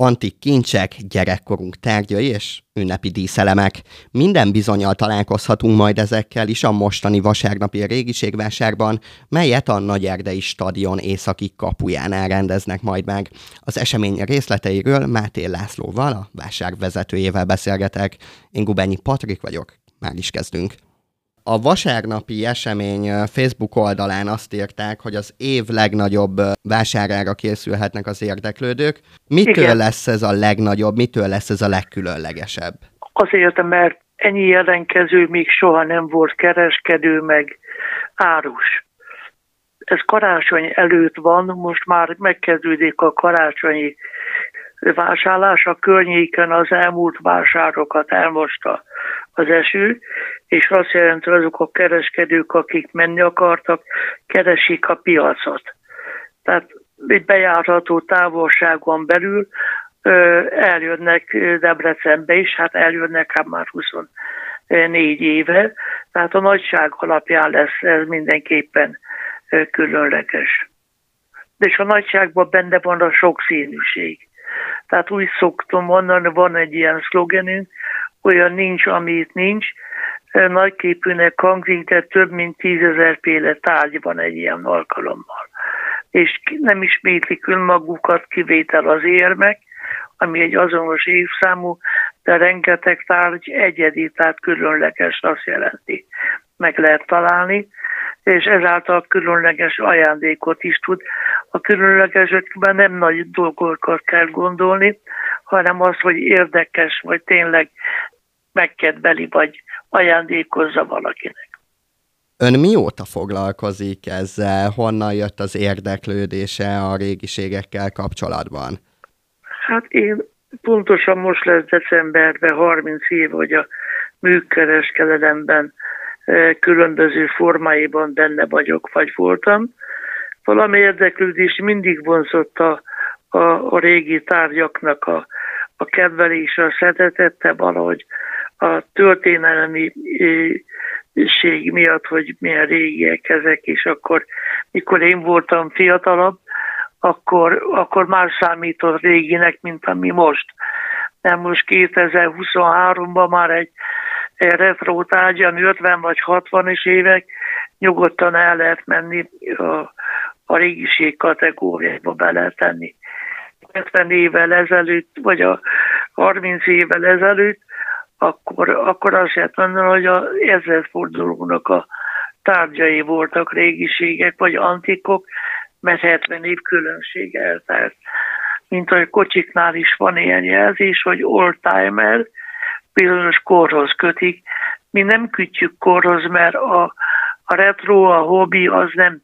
antik kincsek, gyerekkorunk tárgyai és ünnepi díszelemek. Minden bizonyal találkozhatunk majd ezekkel is a mostani vasárnapi régiségvásárban, melyet a Nagyerdei Stadion északi kapujánál rendeznek majd meg. Az esemény részleteiről Máté Lászlóval, a vásár vezetőjével beszélgetek. Én Gubenyi Patrik vagyok, már is kezdünk. A vasárnapi esemény Facebook oldalán azt írták, hogy az év legnagyobb vásárára készülhetnek az érdeklődők. Mitől Igen. lesz ez a legnagyobb, mitől lesz ez a legkülönlegesebb? Azért, mert ennyi jelenkező még soha nem volt kereskedő, meg árus. Ez karácsony előtt van, most már megkezdődik a karácsonyi vásárlás, a környéken az elmúlt vásárokat elmosta az eső, és azt jelenti, azok a kereskedők, akik menni akartak, keresik a piacot. Tehát egy bejárható távolságon belül eljönnek Debrecenbe is, hát eljönnek hát már 24 éve, tehát a nagyság alapján lesz ez mindenképpen különleges. De és a nagyságban benne van a sokszínűség. Tehát úgy szoktam mondani, van egy ilyen szlogenünk, olyan nincs, amit nincs, nagyképűnek hangzik, de több mint tízezer tárgy van egy ilyen alkalommal. És nem ismétlik önmagukat, kivétel az érmek, ami egy azonos évszámú, de rengeteg tárgy egyedi, tehát különleges, azt jelenti. Meg lehet találni, és ezáltal különleges ajándékot is tud. A különlegesekben nem nagy dolgokat kell gondolni, hanem az, hogy érdekes, vagy tényleg megkedveli, vagy ajándékozza valakinek. Ön mióta foglalkozik ezzel? Honnan jött az érdeklődése a régiségekkel kapcsolatban? Hát én pontosan most lesz decemberben 30 év, hogy a műkereskedelemben e, különböző formáiban benne vagyok, vagy voltam. Valami érdeklődés mindig vonzott a, a, a régi tárgyaknak a, a kedvelése, a szeretette valahogy a történelmi ség miatt, hogy milyen régiek ezek, és akkor, mikor én voltam fiatalabb, akkor, akkor már számított réginek, mint ami most. Nem most 2023-ban már egy, egy retro tárgy, ami 50 vagy 60-es évek, nyugodtan el lehet menni a, a régiség kategóriába beletenni. 50 évvel ezelőtt, vagy a 30 évvel ezelőtt akkor, akkor azt lehet mondani, hogy a ezredfordulónak a tárgyai voltak régiségek, vagy antikok, mert 70 év különbség eltárt. Mint a kocsiknál is van ilyen jelzés, hogy old-timer, bizonyos korhoz kötik. Mi nem kütjük korhoz, mert a, a retro, a hobby az nem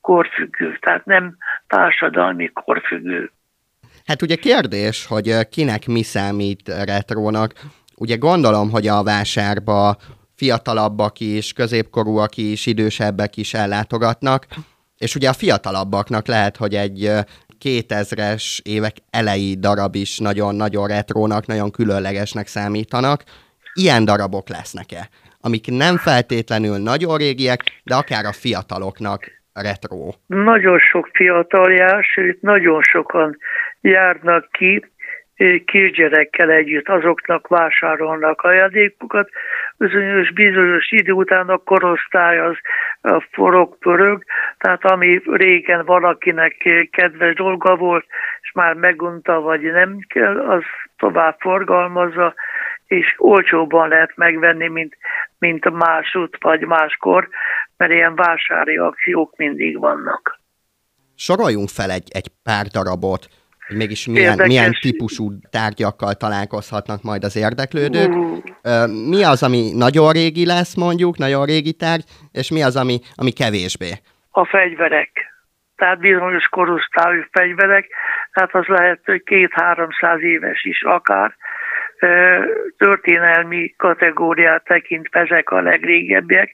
korfüggő, tehát nem társadalmi korfüggő. Hát ugye kérdés, hogy kinek mi számít retrónak. Ugye gondolom, hogy a vásárba fiatalabbak is, középkorúak is, idősebbek is ellátogatnak, és ugye a fiatalabbaknak lehet, hogy egy 2000-es évek elejé darab is nagyon-nagyon retrónak, nagyon különlegesnek számítanak. Ilyen darabok lesznek-e? Amik nem feltétlenül nagyon régiek, de akár a fiataloknak retro. Nagyon sok fiatal jár, sőt nagyon sokan járnak ki, kisgyerekkel együtt azoknak vásárolnak ajándékokat, bizonyos bizonyos idő után a korosztály az forog, pörög, tehát ami régen valakinek kedves dolga volt, és már megunta, vagy nem kell, az tovább forgalmazza, és olcsóbban lehet megvenni, mint, mint másút vagy máskor, mert ilyen vásári akciók mindig vannak. Soroljunk fel egy, egy pár darabot, mégis milyen, milyen típusú tárgyakkal találkozhatnak majd az érdeklődők. Mi az, ami nagyon régi lesz mondjuk, nagyon régi tárgy, és mi az, ami, ami kevésbé? A fegyverek. Tehát bizonyos korosztályú fegyverek, tehát az lehet, hogy két-háromszáz éves is akár. Történelmi kategóriát tekintve ezek a legrégebbiek.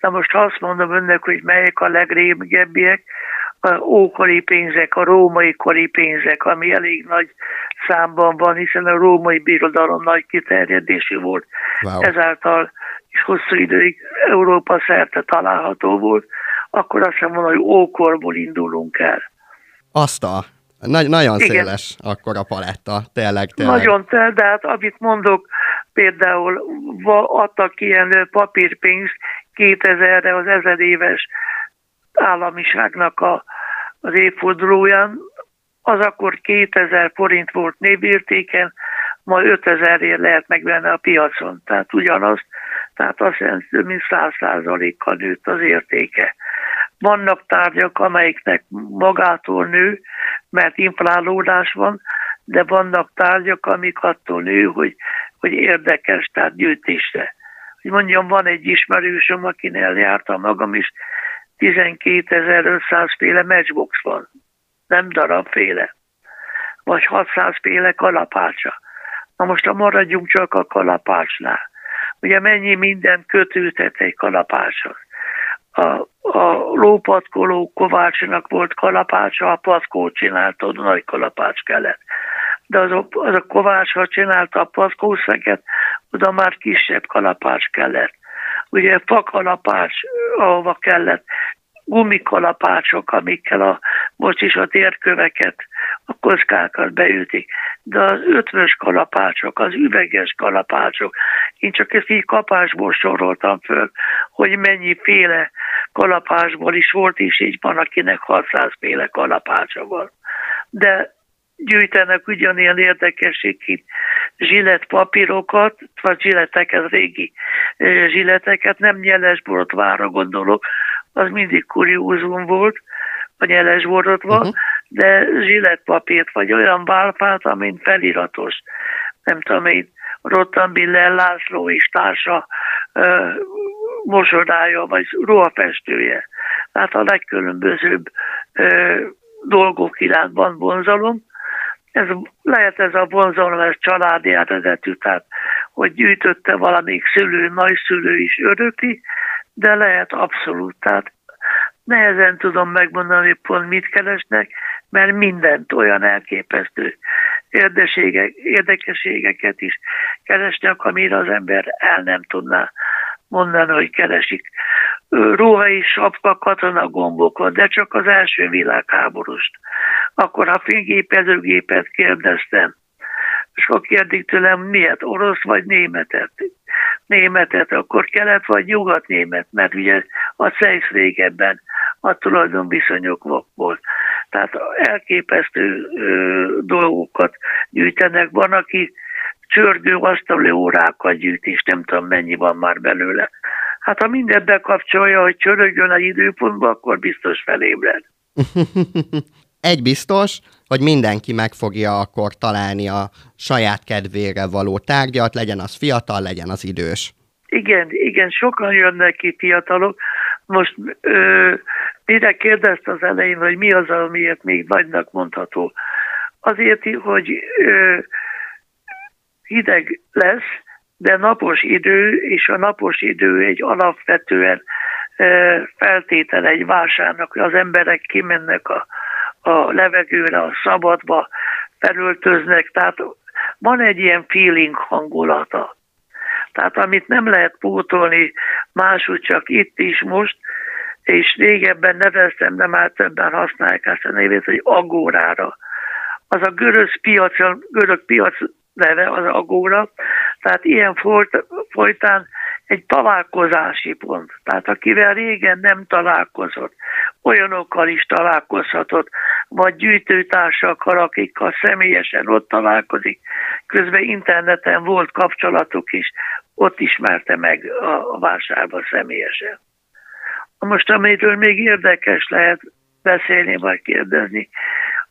Na most ha azt mondom önnek, hogy melyek a legrégebbiek, a ókori pénzek, a római kori pénzek, ami elég nagy számban van, hiszen a római birodalom nagy kiterjedésű volt. Wow. Ezáltal is hosszú időig Európa szerte található volt, akkor azt sem mondom, hogy ókorból indulunk el. Azt a Nagy, nagyon Igen. széles akkor a paletta, tényleg, tényleg. Nagyon, de hát amit mondok, például adtak ilyen papírpénzt 2000-re az ezedéves államiságnak a, az évfordulóján, az akkor 2000 forint volt névértéken, ma 5000-ért lehet megvenni a piacon. Tehát ugyanazt, tehát azt jelenti, hogy mint 100%-kal nőtt az értéke. Vannak tárgyak, amelyiknek magától nő, mert inflálódás van, de vannak tárgyak, amik attól nő, hogy, hogy érdekes, tehát gyűjtésre. Hogy mondjam, van egy ismerősöm, akinél jártam magam is, 12.500 féle matchbox van, nem darabféle, vagy 600 féle kalapácsa. Na most a maradjunk csak a kalapácsnál. Ugye mennyi minden kötőtet egy kalapácshoz a, a lópatkoló Kovácsnak volt kalapácsa, a patkót csinálta, nagy kalapács kellett. De az a, az a Kovács, ha csinálta a patkószeket, oda már kisebb kalapács kellett. Ugye fakalapács, ahova kellett, gumikalapácsok, amikkel a, most is a térköveket, a kockákat beütik. De az ötvös kalapácsok, az üveges kalapácsok, én csak ezt így kapásból soroltam föl, hogy mennyiféle kalapásból is volt, és így van, akinek 600 féle kalapácsa van. De gyűjtenek ugyanilyen érdekességként zsillet papírokat, vagy zsilleteket, régi zsilleteket, nem nyelesborot vára gondolok, az mindig kuriózum volt, a nyelesborotva, uh-huh. de zsilletpapírt, vagy olyan válfát, amint feliratos, nem tudom én, Rottenbiller László és társa ö, mosodája, vagy ruhafestője. Tehát a legkülönbözőbb ö, dolgok iránt van vonzalom. Ez, lehet ez a vonzalom, ez családi eredetű, tehát hogy gyűjtötte valamelyik szülő, nagyszülő is örökli, de lehet abszolút. Tehát nehezen tudom megmondani, hogy pont mit keresnek, mert mindent olyan elképesztő érdekességeket is keresnek, amire az ember el nem tudná mondani, hogy keresik. Ruhai sapka katona gombokat, de csak az első világháborúst. Akkor a fénygépezőgépet kérdeztem, és akkor kérdik tőlem, miért, orosz vagy németet? Németet, akkor kelet vagy nyugat-német, mert ugye a CEISZ régebben a tulajdonviszonyok volt. Tehát elképesztő ö, dolgokat gyűjtenek. Van, aki csörgő asztali órákat gyűjt, és nem tudom mennyi van már belőle. Hát ha mindent bekapcsolja, hogy csörögjön egy időpontba, akkor biztos felébred. egy biztos, hogy mindenki meg fogja akkor találni a saját kedvére való tárgyat, legyen az fiatal, legyen az idős. Igen, igen, sokan jönnek ki fiatalok. Most ö, mire kérdezt az elején, hogy mi az, amiért még nagynak mondható? Azért, hogy ö, hideg lesz, de napos idő, és a napos idő egy alapvetően feltétel egy vásárnak, hogy az emberek kimennek a, a levegőre, a szabadba, felöltöznek, tehát van egy ilyen feeling hangulata. Tehát amit nem lehet pótolni máshogy csak itt is most, és régebben neveztem, de már többen használják ezt a névét, hogy agórára. Az a görög piac, a görög piac neve az agóra, tehát ilyen folyt, folytán egy találkozási pont. Tehát akivel régen nem találkozott, olyanokkal is találkozhatott, vagy gyűjtőtársakkal, akikkal személyesen ott találkozik, közben interneten volt kapcsolatuk is, ott ismerte meg a, a vásárba személyesen. Most, amiről még érdekes lehet beszélni vagy kérdezni,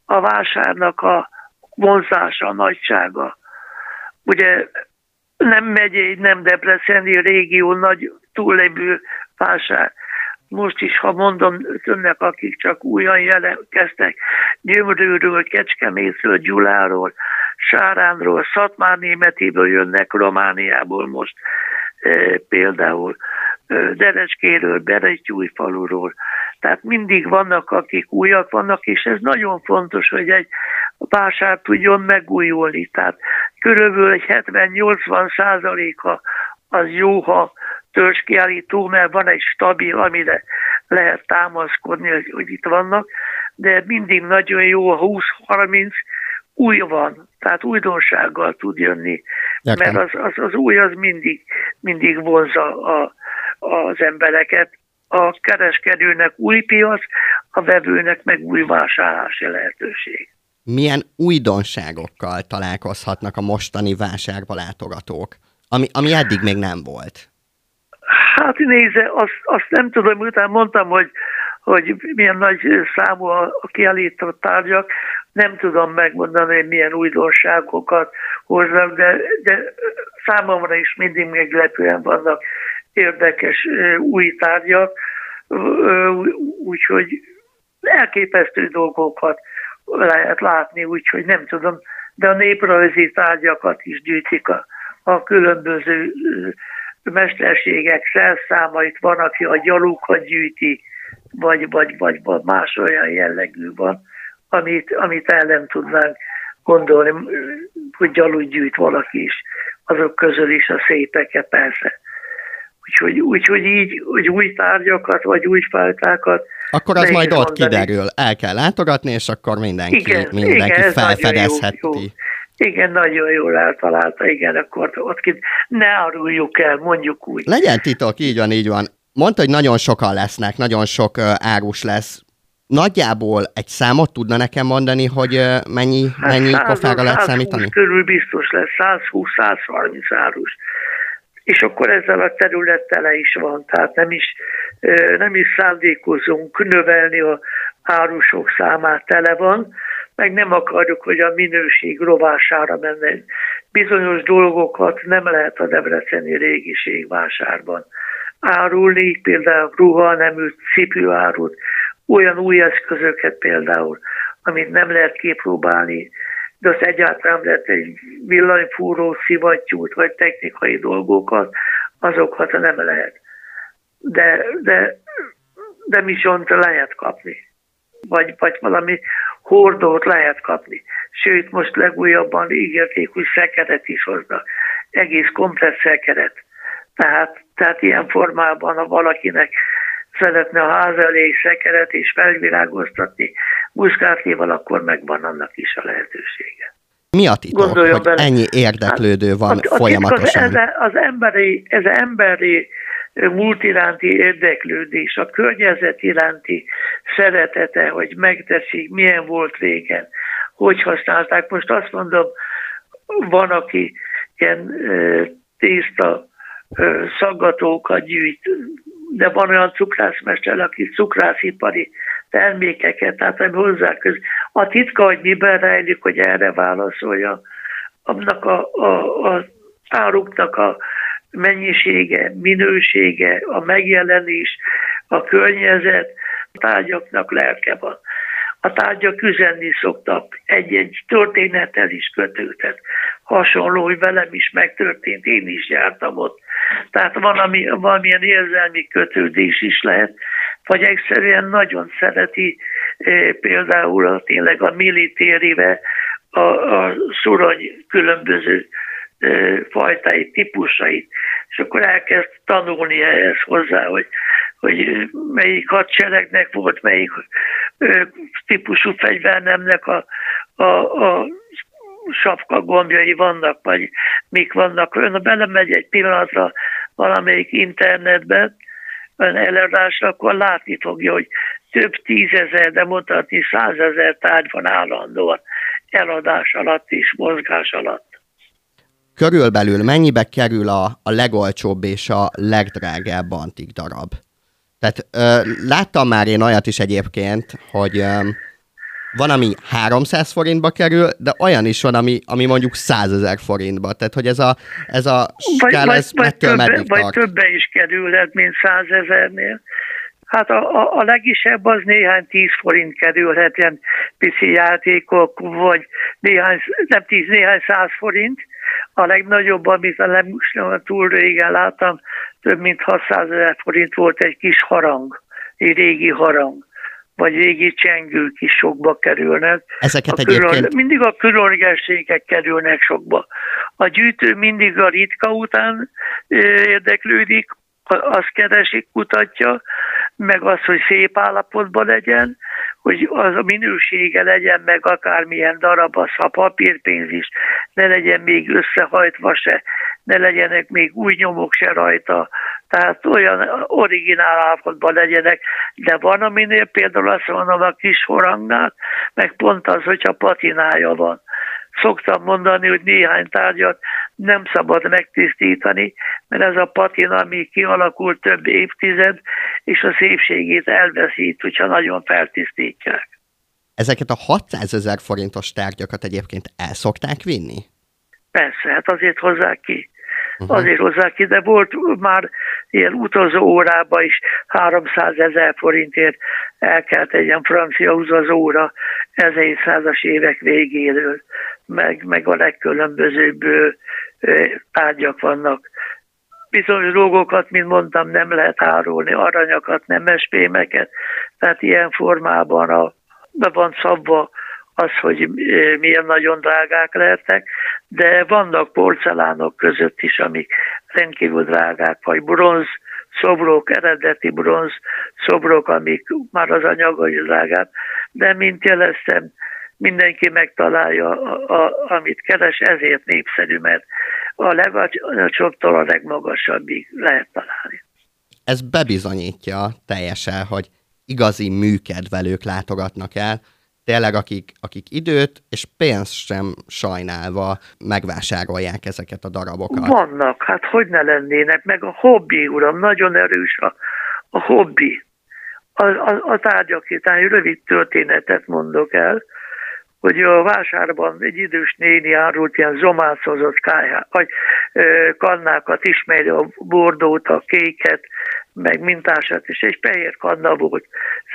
a vásárnak a vonzása, a nagysága. Ugye nem megyei, nem Debreceni régió nagy túllépő vásár. Most is, ha mondom önnek, akik csak újan jelentkeztek, Gyömrőről, Kecskemétről, Gyuláról, Sáránról, Szatmár Németéből jönnek, Romániából most e, például, Derecskéről, Beretyújfaluról. Tehát mindig vannak, akik újak vannak, és ez nagyon fontos, hogy egy vásár tudjon megújulni. Tehát körülbelül egy 70-80 százaléka az jó, ha törzskiállító, mert van egy stabil, amire lehet támaszkodni, hogy, hogy itt vannak, de mindig nagyon jó a 20-30 új van, tehát újdonsággal tud jönni, Értem. mert az, az, az új az mindig, mindig vonza a, az embereket. A kereskedőnek új piac, a vevőnek meg új vásárlási lehetőség. Milyen újdonságokkal találkozhatnak a mostani vásárba látogatók, ami, ami eddig még nem volt? Hát nézze, azt, azt nem tudom, utána mondtam, hogy, hogy milyen nagy számú a, a kiállított tárgyak, nem tudom megmondani, hogy milyen újdonságokat hoznak, de, de számomra is mindig meglepően vannak érdekes új tárgyak, úgyhogy elképesztő dolgokat lehet látni, úgyhogy nem tudom, de a néprajzi tárgyakat is gyűjtik a, a különböző mesterségek szerszámait, van, aki a gyalukat gyűjti, vagy, vagy, vagy, vagy más olyan jellegű van, amit, amit el nem tudnánk gondolni, hogy gyalut gyűjt valaki is, azok közül is a szépeket persze. Úgyhogy, úgyhogy így, hogy új tárgyakat, vagy új fajtákat. Akkor az majd ott mondani. kiderül, el kell látogatni, és akkor mindenki, igen, mindenki igen, felfedezheti. Jó, jó. Igen, nagyon jól eltalálta, igen, akkor ott ki, ne áruljuk el, mondjuk úgy. Legyen titok, így van, így van. Mondta, hogy nagyon sokan lesznek, nagyon sok uh, árus lesz. Nagyjából egy számot tudna nekem mondani, hogy uh, mennyi, hát mennyi kofára lehet számítani? körül biztos lesz, 120-130 árus. És akkor ezzel a területtel le is van, tehát nem is, nem is szándékozunk növelni a árusok számát, tele van, meg nem akarjuk, hogy a minőség rovására menne. Bizonyos dolgokat nem lehet a debreceni régiségvásárban árulni, például ruha nemű cipőárut, olyan új eszközöket például, amit nem lehet kipróbálni, de azt egyáltalán lehet egy villanyfúró, szivattyút vagy technikai dolgokat, azokat nem lehet. De, de, de misont lehet kapni. Vagy, vagy valami hordót lehet kapni. Sőt, most legújabban ígérték, hogy szekeret is hoznak. Egész komplet szekeret. Tehát, tehát ilyen formában, ha valakinek szeretne a ház elé szekeret és felvilágoztatni muszkátléval, akkor megvan annak is a lehetősége. Mi a titok, Gondoljon hogy bele. ennyi érdeklődő van a, a folyamatosan? Az, ez, az emberi, ez emberi múlt iránti érdeklődés, a környezet iránti szeretete, hogy megteszik, milyen volt régen, hogy használták. Most azt mondom, van, aki ilyen tészta szaggatókat gyűjt, de van olyan cukrászmester, aki cukrászipari termékeket, tehát ami hozzá köz. A titka, hogy miben rejlik, hogy erre válaszolja, annak a, a, a áruknak a mennyisége, minősége, a megjelenés, a környezet, a tárgyaknak lelke van. A tárgyak üzenni szoktak egy-egy történettel is kötőtet. Hasonló, hogy velem is megtörtént, én is jártam ott. Tehát van, ami, valamilyen érzelmi kötődés is lehet, vagy egyszerűen nagyon szereti e, például a, tényleg a militérive a, a szurony különböző fajtai, típusait, és akkor elkezd tanulni ehhez hozzá, hogy, hogy melyik hadseregnek volt, melyik típusú fegyvernemnek a, a, a sapka gombjai vannak, vagy mik vannak. Ön belemegy egy pillanatra valamelyik internetbe, ön eladásra, akkor látni fogja, hogy több tízezer, de mondhatni százezer tárgy van állandóan eladás alatt és mozgás alatt körülbelül mennyibe kerül a, a legolcsóbb és a legdrágább antik darab? Tehát ö, láttam már én olyat is egyébként, hogy ö, van, ami 300 forintba kerül, de olyan is van, ami, ami mondjuk 100 ezer forintba. Tehát, hogy ez a, ez a skál, vagy, ez vagy, többe, vagy többe is kerülhet, mint 100 ezernél. Hát a, a, a legisebb az néhány 10 forint kerülhet, ilyen pici játékok, vagy néhány, nem 10, néhány 100 forint, a legnagyobb, amit a nem túl régen láttam, több mint 600 ezer forint volt egy kis harang, egy régi harang vagy régi csengők is sokba kerülnek. Ezeket a külön, egyébként... Mindig a különlegességek kerülnek sokba. A gyűjtő mindig a ritka után érdeklődik, azt keresik, kutatja, meg az, hogy szép állapotban legyen, hogy az a minősége legyen meg akármilyen darab, az a papírpénz is, ne legyen még összehajtva se, ne legyenek még új nyomok se rajta, tehát olyan originál állapotban legyenek, de van, aminél például azt mondom a kis horangnál, meg pont az, hogyha patinája van. Szoktam mondani, hogy néhány tárgyat nem szabad megtisztítani, mert ez a patina, ami kialakult több évtized, és a szépségét elveszít, hogyha nagyon feltisztítják. Ezeket a 600 ezer forintos tárgyakat egyébként el szokták vinni? Persze, hát azért hozzák ki. Uh-huh. Azért hozzák ki, de volt már ilyen utazó órába is 300 ezer forintért elkelt egy ilyen francia utazóra 1700-as évek végéről, meg, meg a legkülönbözőbb tárgyak vannak. Bizonyos dolgokat, mint mondtam, nem lehet árulni, aranyakat, nemespémeket, tehát ilyen formában a, be van szabva az, hogy milyen nagyon drágák lehetnek, de vannak porcelánok között is, amik rendkívül drágák, vagy bronz szobrok, eredeti bronz szobrok, amik már az anyaga is drágák, de mint jeleztem, mindenki megtalálja, a, a, amit keres, ezért népszerű, mert a legalacsonyabbtól a legmagasabbig lehet találni. Ez bebizonyítja teljesen, hogy igazi műkedvelők látogatnak el, tényleg akik, akik időt és pénzt sem sajnálva megvásárolják ezeket a darabokat. Vannak, hát hogy ne lennének, meg a hobbi, uram, nagyon erős a, a hobbi. A, a, a tárgyakítán rövid történetet mondok el, hogy a vásárban egy idős néni árult ilyen zomászozott káját, vagy ö, kannákat, ismeri a bordót, a kéket, meg mintását, és egy fehér kanna volt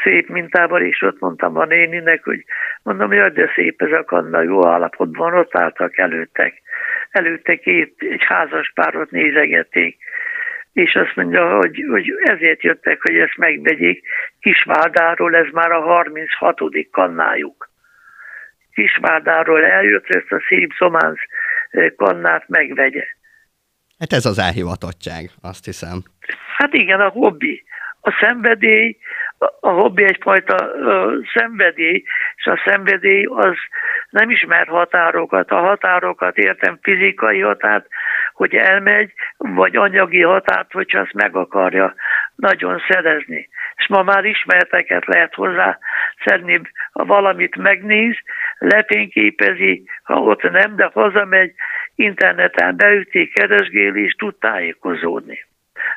szép mintával, és ott mondtam a néninek, hogy mondom, hogy de szép ez a kanna, jó állapotban, ott álltak előttek. Előtte két, egy házas párot nézegették, és azt mondja, hogy, hogy ezért jöttek, hogy ezt megvegyék. Kisvárdáról ez már a 36. kannájuk. Kisvárdáról eljött, ezt a szép szománsz eh, kannát megvegye. Hát ez az elhivatottság, azt hiszem. Hát igen, a hobbi. A szenvedély, a hobbi egyfajta szenvedély, és a szenvedély az nem ismer határokat. A határokat értem fizikai határt, hogy elmegy, vagy anyagi határt, hogyha azt meg akarja nagyon szerezni. És ma már ismerteket lehet hozzá szedni, ha valamit megnéz, lefényképezi, ha ott nem, de hazamegy, interneten beüti, keresgél, és tud tájékozódni.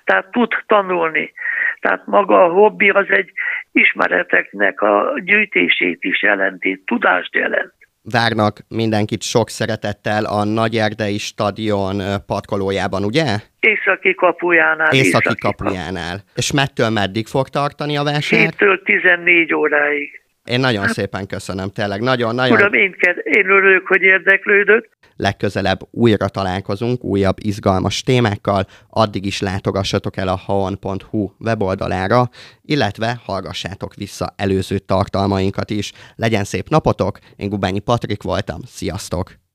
Tehát tud tanulni. Tehát maga a hobbi az egy ismereteknek a gyűjtését is jelenti, tudást jelent. Várnak mindenkit sok szeretettel a Nagyerdei stadion parkolójában, ugye? Északi kapujánál. Északi, északi kapujánál. És mettől meddig fog tartani a verseny? 7-től 14 óráig. Én nagyon hát, szépen köszönöm, tényleg. Nagyon, nagyon... Uram, én, én örülök, hogy érdeklődött. Legközelebb újra találkozunk újabb izgalmas témákkal, addig is látogassatok el a haon.hu weboldalára, illetve hallgassátok vissza előző tartalmainkat is. Legyen szép napotok, én Gubányi Patrik voltam, sziasztok!